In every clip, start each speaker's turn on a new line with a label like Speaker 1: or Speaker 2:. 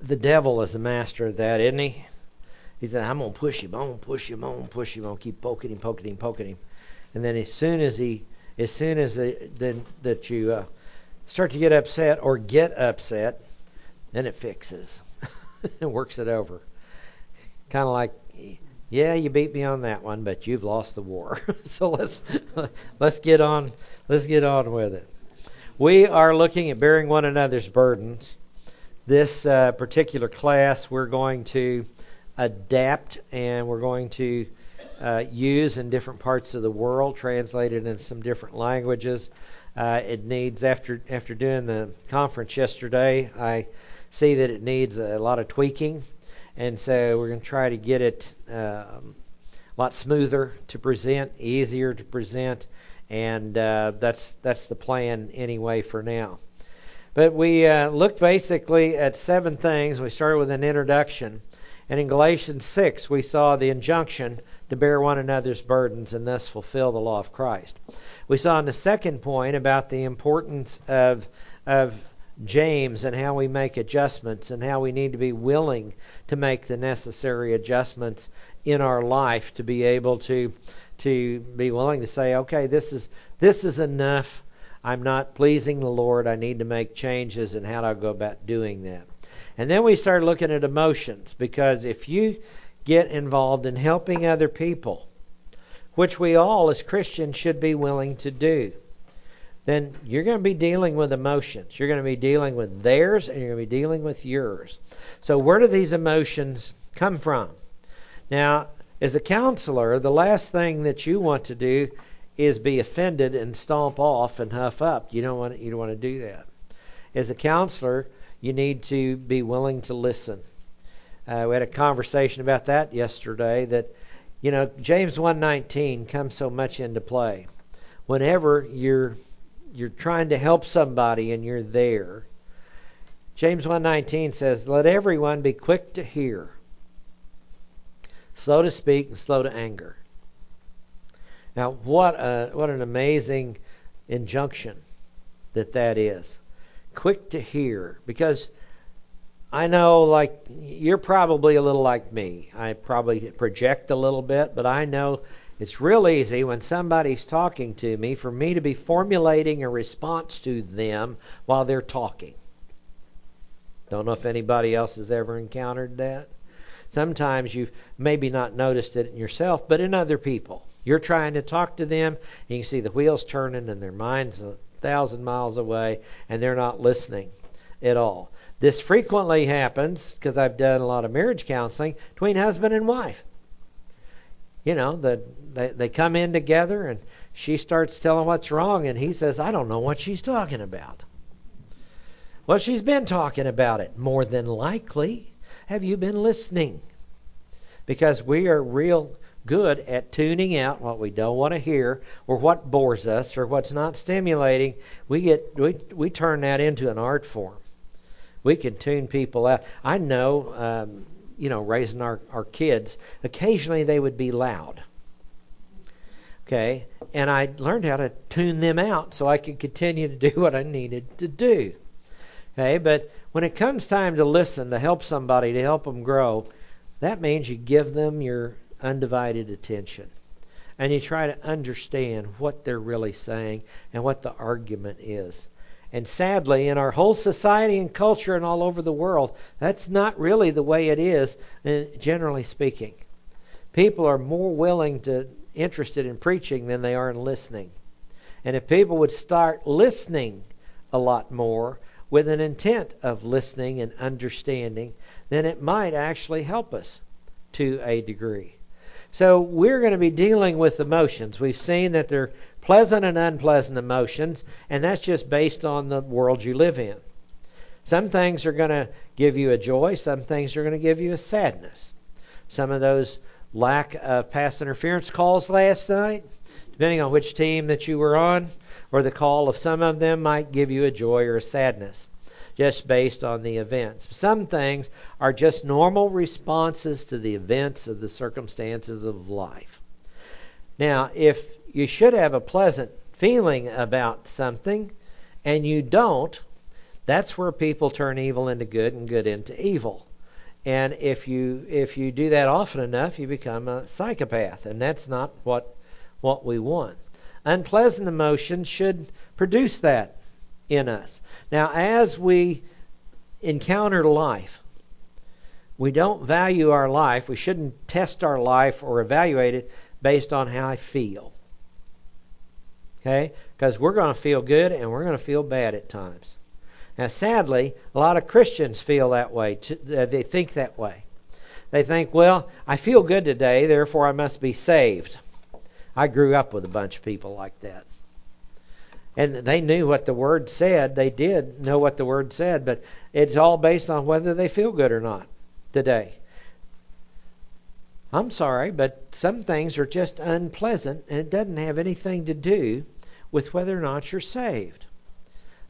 Speaker 1: the devil is the master of that, isn't he? He said, I'm going to push him, to push him, to push him, to keep poking him, poking him, poking him. And then as soon as he, as soon as the, the, that you uh, start to get upset or get upset, then it fixes. it works it over. Kind of like, yeah, you beat me on that one, but you've lost the war. so let's let's get on let's get on with it. We are looking at bearing one another's burdens. This uh, particular class we're going to adapt and we're going to uh, use in different parts of the world, translated in some different languages. Uh, it needs after after doing the conference yesterday, I see that it needs a lot of tweaking, and so we're going to try to get it um, a lot smoother to present, easier to present, and uh, that's that's the plan anyway for now. But we uh, looked basically at seven things. We started with an introduction, and in Galatians 6 we saw the injunction to bear one another's burdens and thus fulfill the law of Christ. We saw in the second point about the importance of of James and how we make adjustments and how we need to be willing to make the necessary adjustments in our life to be able to to be willing to say, okay, this is this is enough. I'm not pleasing the Lord. I need to make changes and how do I go about doing that. And then we start looking at emotions because if you get involved in helping other people, which we all as Christians should be willing to do, then you're going to be dealing with emotions. You're going to be dealing with theirs and you're going to be dealing with yours. So, where do these emotions come from? Now, as a counselor, the last thing that you want to do is be offended and stomp off and huff up. You don't want you don't want to do that. As a counselor, you need to be willing to listen. Uh, we had a conversation about that yesterday. That you know James 1:19 comes so much into play. Whenever you're you're trying to help somebody and you're there, James 1:19 says, "Let everyone be quick to hear, slow to speak and slow to anger. Now, what a what an amazing injunction that that is. Quick to hear because I know like you're probably a little like me. I probably project a little bit, but I know it's real easy when somebody's talking to me for me to be formulating a response to them while they're talking. Don't know if anybody else has ever encountered that. Sometimes you've maybe not noticed it in yourself, but in other people. You're trying to talk to them, and you can see the wheels turning, and their mind's a thousand miles away, and they're not listening at all. This frequently happens because I've done a lot of marriage counseling between husband and wife. You know, the, they, they come in together, and she starts telling what's wrong, and he says, I don't know what she's talking about. Well, she's been talking about it, more than likely. Have you been listening? Because we are real good at tuning out what we don't want to hear or what bores us or what's not stimulating. We get we we turn that into an art form. We can tune people out. I know, um, you know, raising our our kids. Occasionally they would be loud. Okay, and I learned how to tune them out so I could continue to do what I needed to do. Okay, but when it comes time to listen, to help somebody, to help them grow, that means you give them your undivided attention. And you try to understand what they're really saying and what the argument is. And sadly, in our whole society and culture and all over the world, that's not really the way it is, uh, generally speaking. People are more willing to interested in preaching than they are in listening. And if people would start listening a lot more, with an intent of listening and understanding, then it might actually help us to a degree. So we're going to be dealing with emotions. We've seen that they're pleasant and unpleasant emotions, and that's just based on the world you live in. Some things are going to give you a joy, some things are going to give you a sadness. Some of those lack of pass interference calls last night, depending on which team that you were on, or the call of some of them might give you a joy or a sadness just based on the events. Some things are just normal responses to the events of the circumstances of life. Now, if you should have a pleasant feeling about something and you don't, That's where people turn evil into good and good into evil. And if you if you do that often enough, you become a psychopath, and that's not what what we want. Unpleasant emotions should produce that in us. Now, as we encounter life, we don't value our life. We shouldn't test our life or evaluate it based on how I feel. Okay? Because we're going to feel good and we're going to feel bad at times. Now, sadly, a lot of Christians feel that way. Uh, they think that way. They think, well, I feel good today, therefore I must be saved. I grew up with a bunch of people like that. And they knew what the Word said. They did know what the Word said, but it's all based on whether they feel good or not today. I'm sorry, but some things are just unpleasant, and it doesn't have anything to do with whether or not you're saved.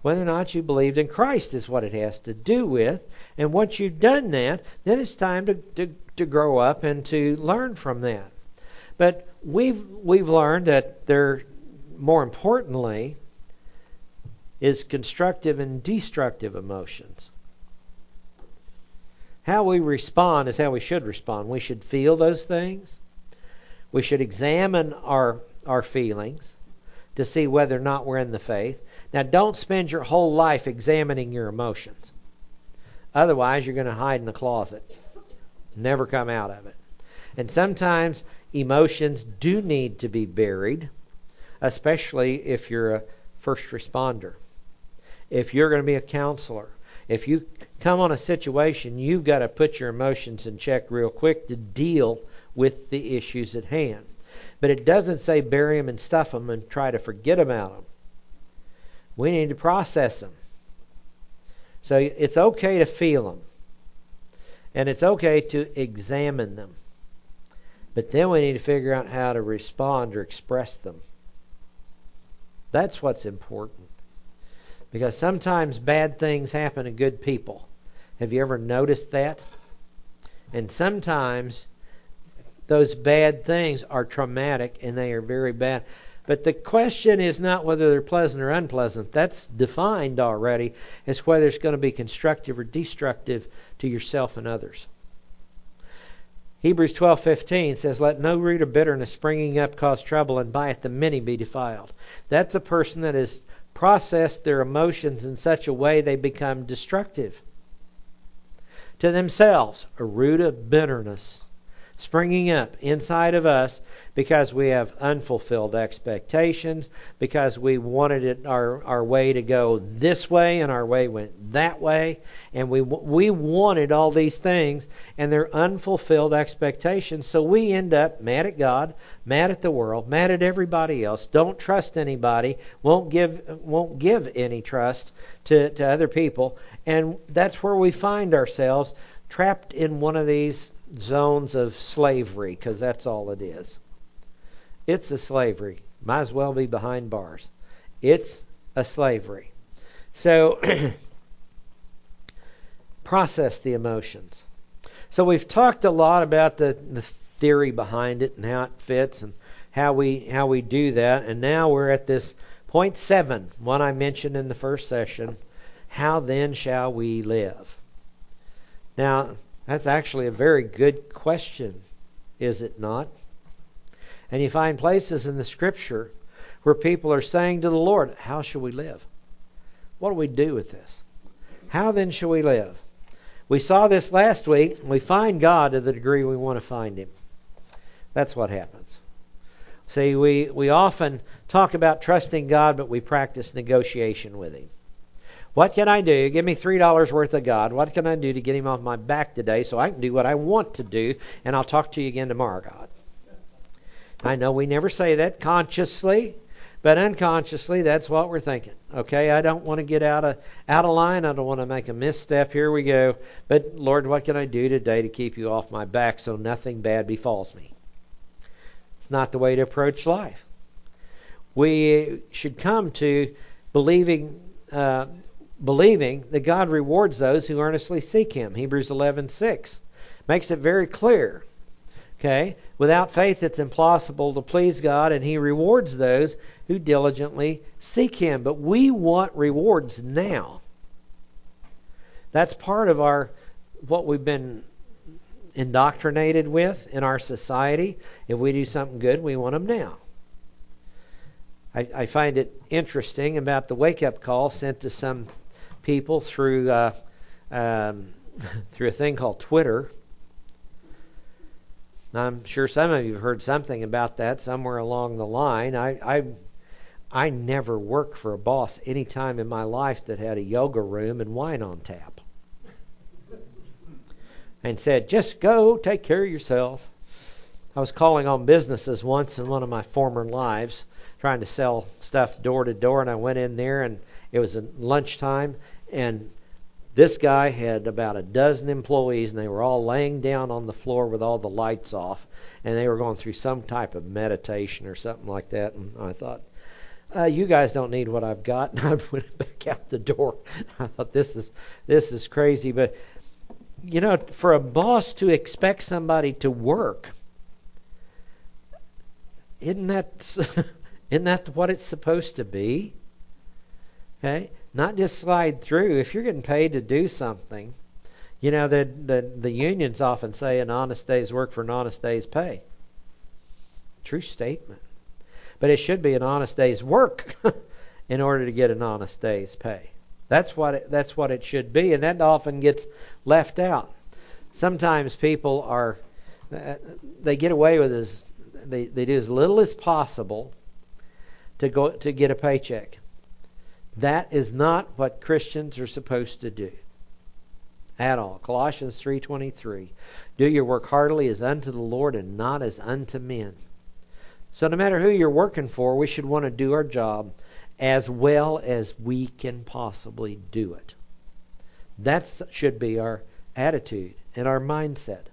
Speaker 1: Whether or not you believed in Christ is what it has to do with. And once you've done that, then it's time to, to, to grow up and to learn from that. But we've we've learned that there more importantly is constructive and destructive emotions. How we respond is how we should respond. We should feel those things. We should examine our our feelings to see whether or not we're in the faith. Now, don't spend your whole life examining your emotions. Otherwise, you're going to hide in a closet, never come out of it. And sometimes emotions do need to be buried, especially if you're a first responder. If you're going to be a counselor, if you come on a situation, you've got to put your emotions in check real quick to deal with the issues at hand. But it doesn't say bury them and stuff them and try to forget about them. We need to process them. So it's okay to feel them. And it's okay to examine them. But then we need to figure out how to respond or express them. That's what's important. Because sometimes bad things happen to good people. Have you ever noticed that? And sometimes those bad things are traumatic and they are very bad. But the question is not whether they're pleasant or unpleasant. That's defined already. It's whether it's going to be constructive or destructive to yourself and others. Hebrews 12:15 says, "Let no root of bitterness springing up cause trouble, and by it the many be defiled." That's a person that has processed their emotions in such a way they become destructive to themselves. A root of bitterness springing up inside of us because we have unfulfilled expectations, because we wanted it our, our way to go this way and our way went that way, and we we wanted all these things and they're unfulfilled expectations. So we end up mad at God, mad at the world, mad at everybody else, don't trust anybody, won't give won't give any trust to, to other people, and that's where we find ourselves trapped in one of these zones of slavery because that's all it is. It's a slavery. Might as well be behind bars. It's a slavery. So, process the emotions. So, we've talked a lot about the, the theory behind it and how it fits and how we how we do that. And now we're at this point seven, one I mentioned in the first session. How then shall we live? Now, that's actually a very good question, is it not? And you find places in the scripture where people are saying to the Lord, How shall we live? What do we do with this? How then shall we live? We saw this last week. We find God to the degree we want to find Him. That's what happens. See, we, we often talk about trusting God, but we practice negotiation with Him. What can I do? Give me $3 worth of God. What can I do to get him off my back today so I can do what I want to do? And I'll talk to you again tomorrow, God. I know we never say that consciously, but unconsciously, that's what we're thinking. Okay, I don't want to get out of out of line. I don't want to make a misstep. Here we go. But Lord, what can I do today to keep you off my back so nothing bad befalls me? It's not the way to approach life. We should come to believing uh, believing that God rewards those who earnestly seek Him. Hebrews 11:6 makes it very clear. Okay, without faith it's impossible to please God, and He rewards those who diligently seek Him. But we want rewards now. That's part of our what we've been indoctrinated with in our society. If we do something good, we want them now. I, I find it interesting about the wake up call sent to some people through uh, um, through a thing called Twitter. I'm sure some of you have heard something about that somewhere along the line. I, I I never worked for a boss any time in my life that had a yoga room and wine on tap. And said, just go take care of yourself. I was calling on businesses once in one of my former lives, trying to sell stuff door to door, and I went in there and it was lunchtime, and this guy had about a dozen employees, and they were all laying down on the floor with all the lights off, and they were going through some type of meditation or something like that. And I thought, uh, you guys don't need what I've got. And I went back out the door. I thought this is this is crazy, but you know, for a boss to expect somebody to work, isn't that isn't that what it's supposed to be? Okay, not just slide through. If you're getting paid to do something, you know the the, the unions often say an honest day's work for an honest day's pay. True statement. But it should be an honest day's work in order to get an honest day's pay. That's what it, that's what it should be, and that often gets left out. Sometimes people are uh, they get away with as they, they do as little as possible to go to get a paycheck. That is not what Christians are supposed to do at all. Colossians 3:23. Do your work heartily as unto the Lord and not as unto men. So, no matter who you're working for, we should want to do our job as well as we can possibly do it. That should be our attitude and our mindset.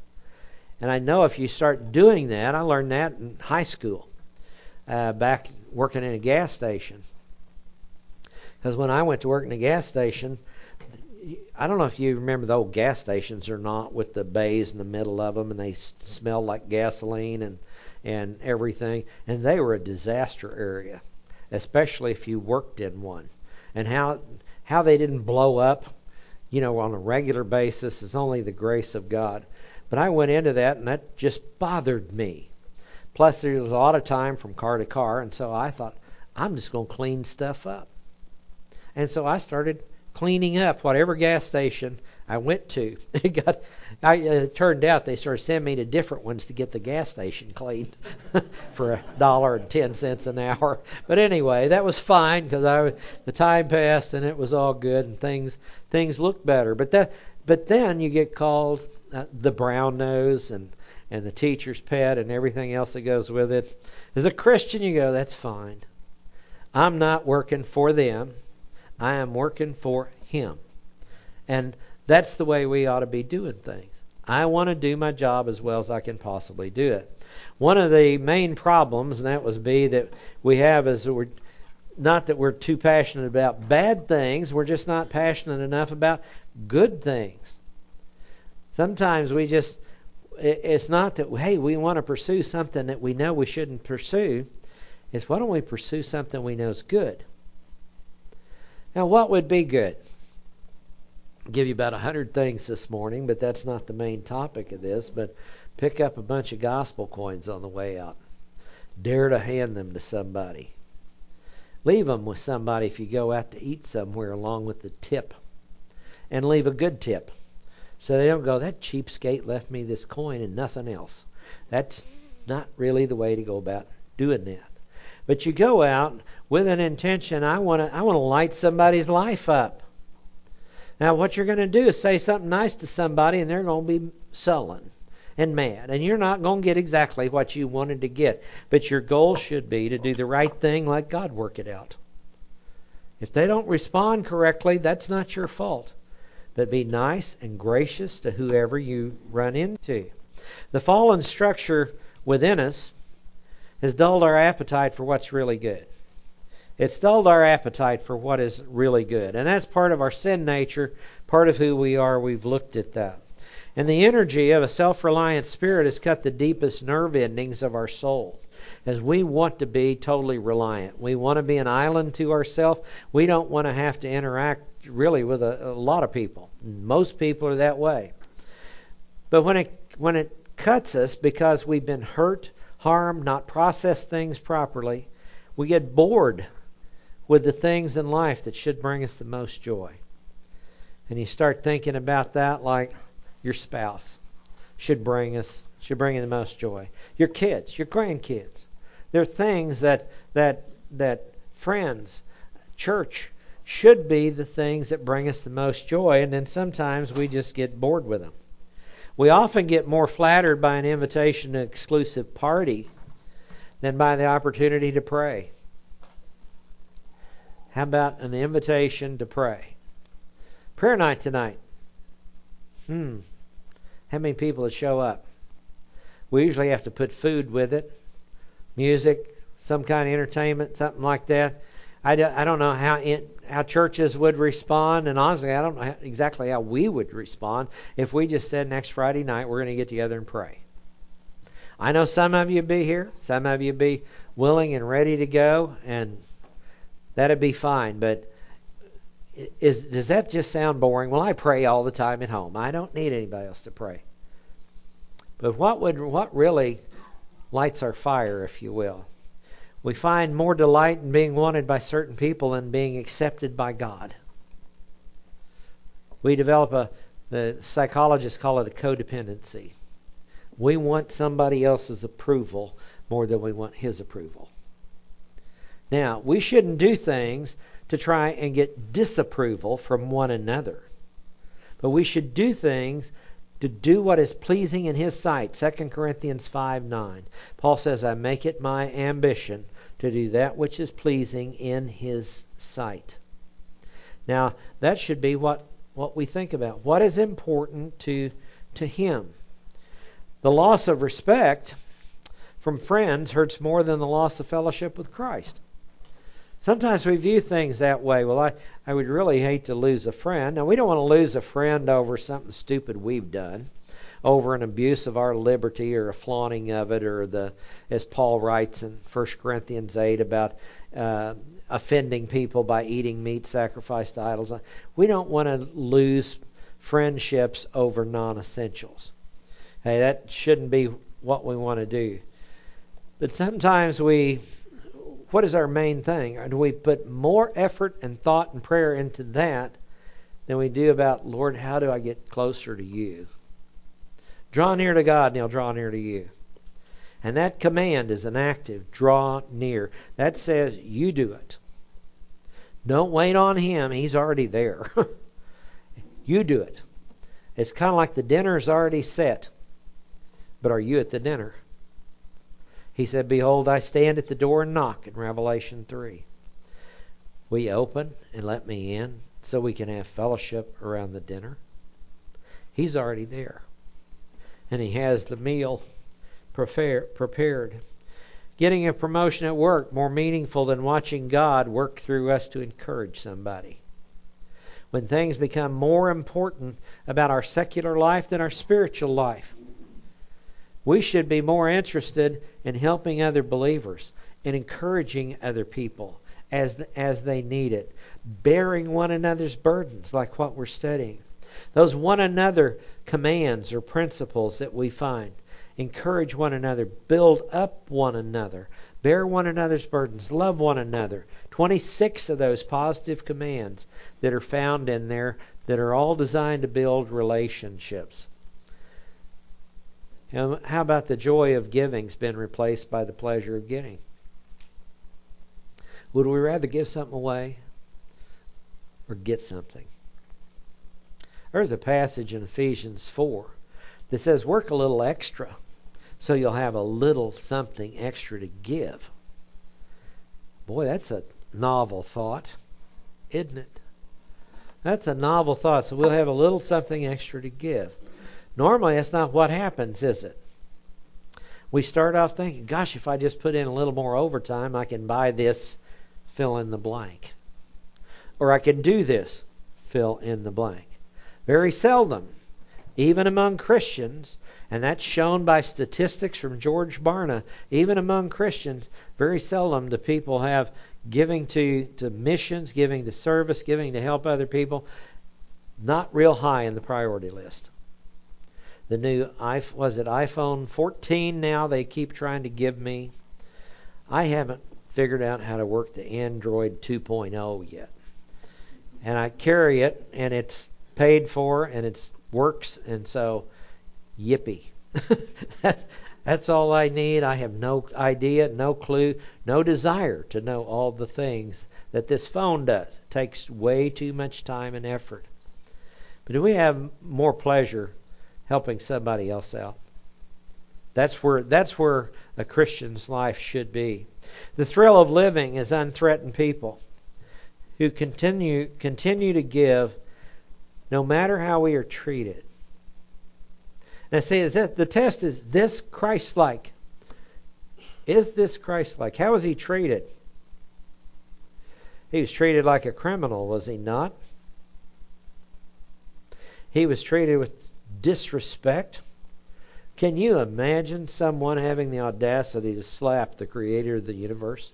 Speaker 1: And I know if you start doing that, I learned that in high school, uh, back working in a gas station. Because when I went to work in a gas station, I don't know if you remember the old gas stations or not, with the bays in the middle of them, and they smell like gasoline and and everything, and they were a disaster area, especially if you worked in one. And how how they didn't blow up, you know, on a regular basis is only the grace of God. But I went into that, and that just bothered me. Plus, there was a lot of time from car to car, and so I thought, I'm just going to clean stuff up. And so I started cleaning up whatever gas station I went to. It got, I, uh, it turned out they started sending me to different ones to get the gas station cleaned for a dollar and ten cents an hour. But anyway, that was fine because I the time passed and it was all good and things things looked better. But that but then you get called uh, the brown nose and and the teacher's pet and everything else that goes with it. As a Christian, you go, that's fine. I'm not working for them. I am working for Him. And that's the way we ought to be doing things. I want to do my job as well as I can possibly do it. One of the main problems, and that was be that we have is that we're not that we're too passionate about bad things, we're just not passionate enough about good things. Sometimes we just it's not that hey we want to pursue something that we know we shouldn't pursue. It's why don't we pursue something we know is good? Now, what would be good? I'll give you about a hundred things this morning, but that's not the main topic of this. But pick up a bunch of gospel coins on the way out. Dare to hand them to somebody. Leave them with somebody if you go out to eat somewhere along with the tip. And leave a good tip. So they don't go, that cheapskate left me this coin and nothing else. That's not really the way to go about doing that. But you go out with an intention, I want to I want to light somebody's life up. Now what you're going to do is say something nice to somebody and they're going to be sullen and mad. And you're not going to get exactly what you wanted to get. But your goal should be to do the right thing, let God work it out. If they don't respond correctly, that's not your fault. But be nice and gracious to whoever you run into. The fallen structure within us has dulled our appetite for what's really good. It's dulled our appetite for what is really good. And that's part of our sin nature, part of who we are. We've looked at that. And the energy of a self reliant spirit has cut the deepest nerve endings of our soul. As we want to be totally reliant. We want to be an island to ourselves. We don't want to have to interact really with a, a lot of people. Most people are that way. But when it when it cuts us because we've been hurt, harmed, not process things properly, we get bored with the things in life that should bring us the most joy. And you start thinking about that like your spouse should bring us should bring you the most joy. Your kids, your grandkids. They're things that that that friends, church should be the things that bring us the most joy, and then sometimes we just get bored with them. We often get more flattered by an invitation to an exclusive party than by the opportunity to pray. How about an invitation to pray? Prayer night tonight. Hmm. How many people would show up? We usually have to put food with it, music, some kind of entertainment, something like that. I don't, I don't know how how churches would respond, and honestly, I don't know how, exactly how we would respond if we just said next Friday night we're going to get together and pray. I know some of you would be here, some of you would be willing and ready to go, and that'd be fine. But is does that just sound boring? Well, I pray all the time at home. I don't need anybody else to pray. But what would what really lights our fire, if you will? We find more delight in being wanted by certain people than being accepted by God. We develop a, the psychologists call it a codependency. We want somebody else's approval more than we want His approval. Now, we shouldn't do things to try and get disapproval from one another. But we should do things to do what is pleasing in his sight. 2 Corinthians 5 9. Paul says, I make it my ambition to do that which is pleasing in his sight. Now, that should be what, what we think about. What is important to, to him? The loss of respect from friends hurts more than the loss of fellowship with Christ. Sometimes we view things that way. Well, I, I would really hate to lose a friend. Now, we don't want to lose a friend over something stupid we've done over an abuse of our liberty or a flaunting of it, or the, as Paul writes in 1 Corinthians 8 about uh, offending people by eating meat sacrificed to idols. We don't want to lose friendships over non essentials. Hey, that shouldn't be what we want to do. But sometimes we, what is our main thing? do we put more effort and thought and prayer into that than we do about, Lord, how do I get closer to you? Draw near to God, and He'll draw near to you. And that command is an active draw near. That says you do it. Don't wait on Him, He's already there. you do it. It's kind of like the dinner's already set. But are you at the dinner? He said, Behold, I stand at the door and knock in Revelation 3. We open and let me in so we can have fellowship around the dinner? He's already there and he has the meal prepared. Getting a promotion at work more meaningful than watching God work through us to encourage somebody. When things become more important about our secular life than our spiritual life, we should be more interested in helping other believers and encouraging other people as as they need it, bearing one another's burdens like what we're studying. Those one another commands or principles that we find. Encourage one another, build up one another, bear one another's burdens, love one another. 26 of those positive commands that are found in there that are all designed to build relationships. How about the joy of giving's been replaced by the pleasure of getting? Would we rather give something away or get something? There's a passage in Ephesians 4 that says, work a little extra so you'll have a little something extra to give. Boy, that's a novel thought, isn't it? That's a novel thought. So we'll have a little something extra to give. Normally, that's not what happens, is it? We start off thinking, gosh, if I just put in a little more overtime, I can buy this, fill in the blank. Or I can do this, fill in the blank. Very seldom even among Christians, and that's shown by statistics from George Barna, even among Christians, very seldom do people have giving to, to missions, giving to service, giving to help other people, not real high in the priority list. The new was it iPhone 14 now they keep trying to give me. I haven't figured out how to work the Android 2.0 yet. And I carry it and it's paid for and it works and so yippee. that's that's all I need. I have no idea, no clue, no desire to know all the things that this phone does. It takes way too much time and effort. But do we have more pleasure helping somebody else out? That's where that's where a Christian's life should be. The thrill of living is unthreatened people who continue continue to give no matter how we are treated. Now, see, the test is this Christ like? Is this Christ like? How was he treated? He was treated like a criminal, was he not? He was treated with disrespect. Can you imagine someone having the audacity to slap the creator of the universe?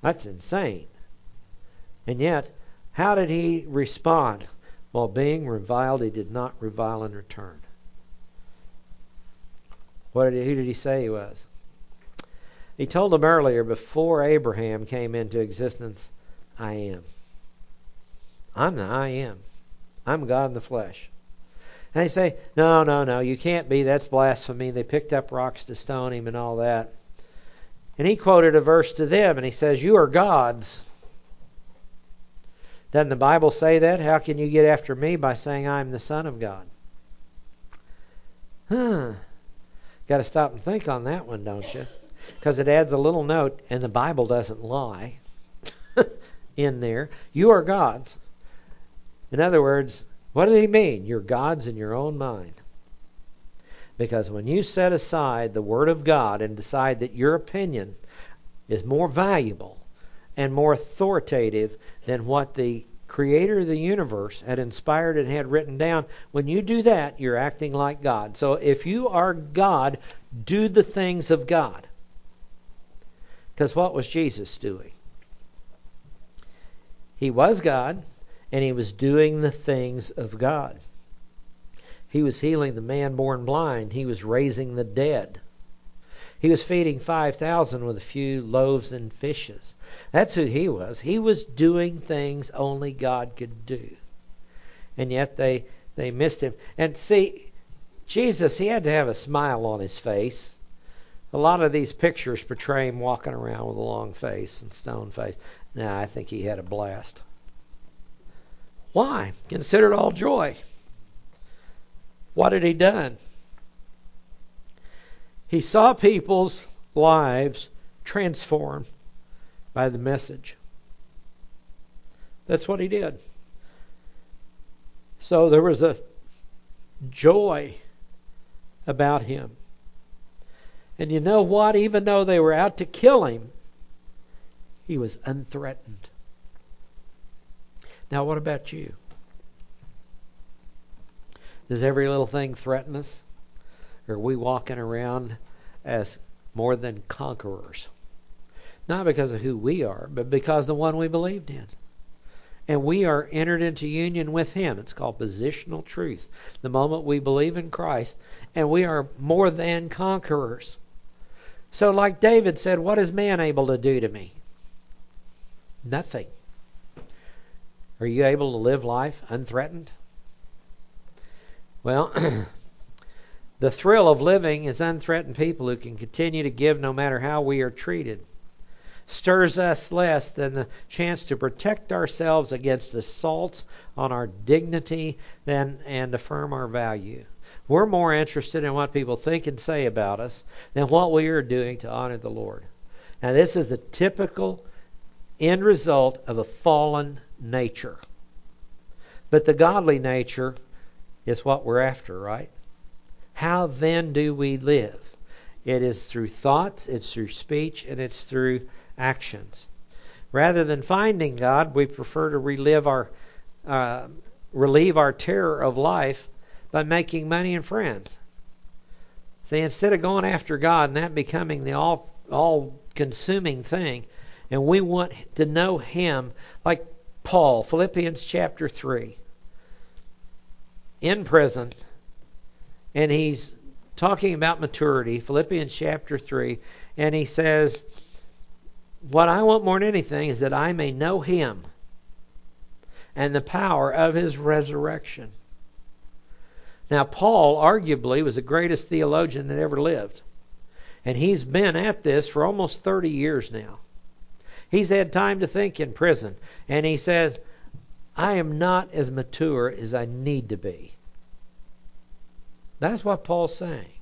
Speaker 1: That's insane. And yet, how did he respond? While being reviled, he did not revile in return. What did he, who did he say he was? He told them earlier, before Abraham came into existence, I am. I'm the I am. I'm God in the flesh. And they say, no, no, no, you can't be. That's blasphemy. They picked up rocks to stone him and all that. And he quoted a verse to them, and he says, You are gods. Doesn't the Bible say that? How can you get after me by saying I'm the Son of God? Huh. Got to stop and think on that one, don't you? Because it adds a little note, and the Bible doesn't lie in there. You are gods. In other words, what does he mean? You're gods in your own mind. Because when you set aside the Word of God and decide that your opinion is more valuable and more authoritative than what the creator of the universe had inspired and had written down, when you do that, you're acting like God. So if you are God, do the things of God. Because what was Jesus doing? He was God, and he was doing the things of God. He was healing the man born blind, he was raising the dead. He was feeding 5,000 with a few loaves and fishes. That's who he was. He was doing things only God could do. And yet they they missed him. And see, Jesus, he had to have a smile on his face. A lot of these pictures portray him walking around with a long face and stone face. Now, I think he had a blast. Why? Consider it all joy. What had he done? He saw people's lives transformed by the message. That's what he did. So there was a joy about him. And you know what? Even though they were out to kill him, he was unthreatened. Now, what about you? Does every little thing threaten us? Are we walking around as more than conquerors? Not because of who we are, but because the one we believed in. And we are entered into union with Him. It's called positional truth. The moment we believe in Christ, and we are more than conquerors. So, like David said, what is man able to do to me? Nothing. Are you able to live life unthreatened? Well, The thrill of living is unthreatened people who can continue to give no matter how we are treated. Stirs us less than the chance to protect ourselves against assaults on our dignity than, and affirm our value. We're more interested in what people think and say about us than what we are doing to honor the Lord. Now, this is the typical end result of a fallen nature. But the godly nature is what we're after, right? How then do we live? It is through thoughts, it's through speech, and it's through actions. Rather than finding God, we prefer to relive our uh, relieve our terror of life by making money and friends. See, instead of going after God and that becoming the all all consuming thing, and we want to know Him like Paul, Philippians chapter 3, in prison, and he's talking about maturity, Philippians chapter 3, and he says, What I want more than anything is that I may know Him and the power of His resurrection. Now, Paul arguably was the greatest theologian that ever lived. And he's been at this for almost 30 years now. He's had time to think in prison. And he says, I am not as mature as I need to be. That's what Paul's saying.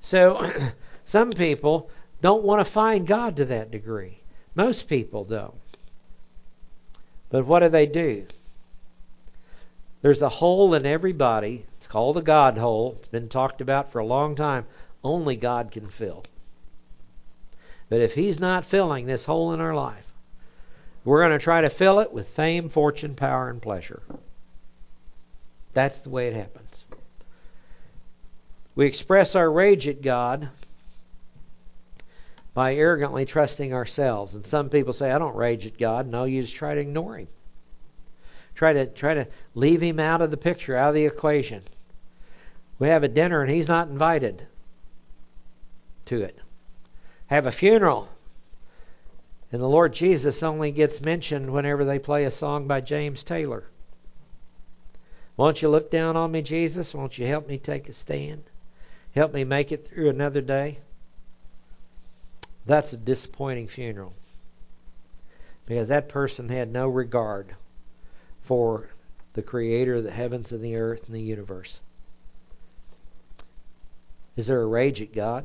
Speaker 1: So, some people don't want to find God to that degree. Most people don't. But what do they do? There's a hole in everybody. It's called a God hole. It's been talked about for a long time. Only God can fill. But if He's not filling this hole in our life, we're going to try to fill it with fame, fortune, power, and pleasure. That's the way it happens. We express our rage at God by arrogantly trusting ourselves. And some people say, I don't rage at God. No, you just try to ignore Him. Try to try to leave Him out of the picture, out of the equation. We have a dinner and He's not invited to it have a funeral. And the Lord Jesus only gets mentioned whenever they play a song by James Taylor. Won't you look down on me, Jesus? Won't you help me take a stand? Help me make it through another day? That's a disappointing funeral. Because that person had no regard for the creator of the heavens and the earth and the universe. Is there a rage at God?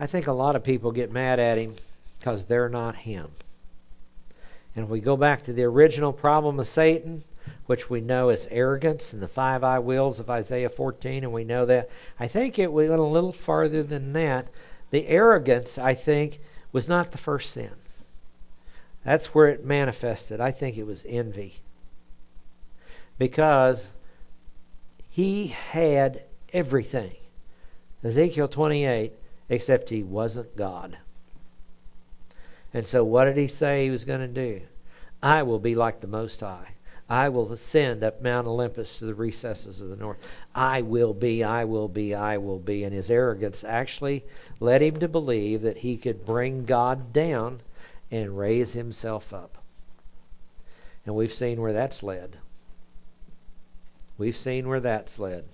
Speaker 1: I think a lot of people get mad at him because they're not him. And if we go back to the original problem of Satan, which we know is arrogance and the five I wills of Isaiah 14, and we know that. I think it went a little farther than that. The arrogance, I think, was not the first sin. That's where it manifested. I think it was envy. Because he had everything. Ezekiel 28 except he wasn't God. And so, what did he say he was going to do? I will be like the Most High. I will ascend up Mount Olympus to the recesses of the north. I will be, I will be, I will be. And his arrogance actually led him to believe that he could bring God down and raise himself up. And we've seen where that's led. We've seen where that's led.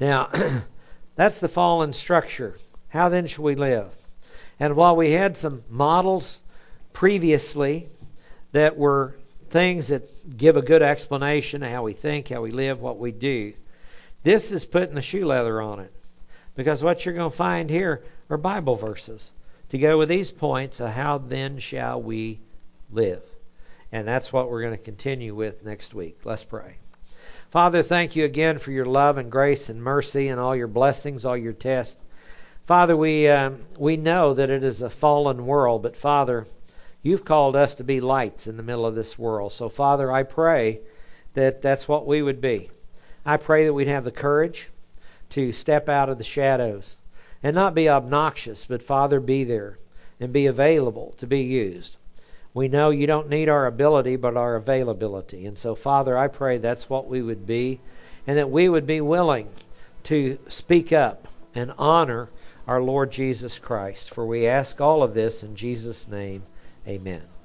Speaker 1: Now, that's the fallen structure. How then shall we live? And while we had some models previously that were things that give a good explanation of how we think, how we live, what we do, this is putting the shoe leather on it. Because what you're going to find here are Bible verses to go with these points of how then shall we live. And that's what we're going to continue with next week. Let's pray. Father, thank you again for your love and grace and mercy and all your blessings, all your tests. Father, we, um, we know that it is a fallen world, but Father, you've called us to be lights in the middle of this world. So, Father, I pray that that's what we would be. I pray that we'd have the courage to step out of the shadows and not be obnoxious, but, Father, be there and be available to be used. We know you don't need our ability, but our availability. And so, Father, I pray that's what we would be and that we would be willing to speak up and honor our Lord Jesus Christ. For we ask all of this in Jesus' name. Amen.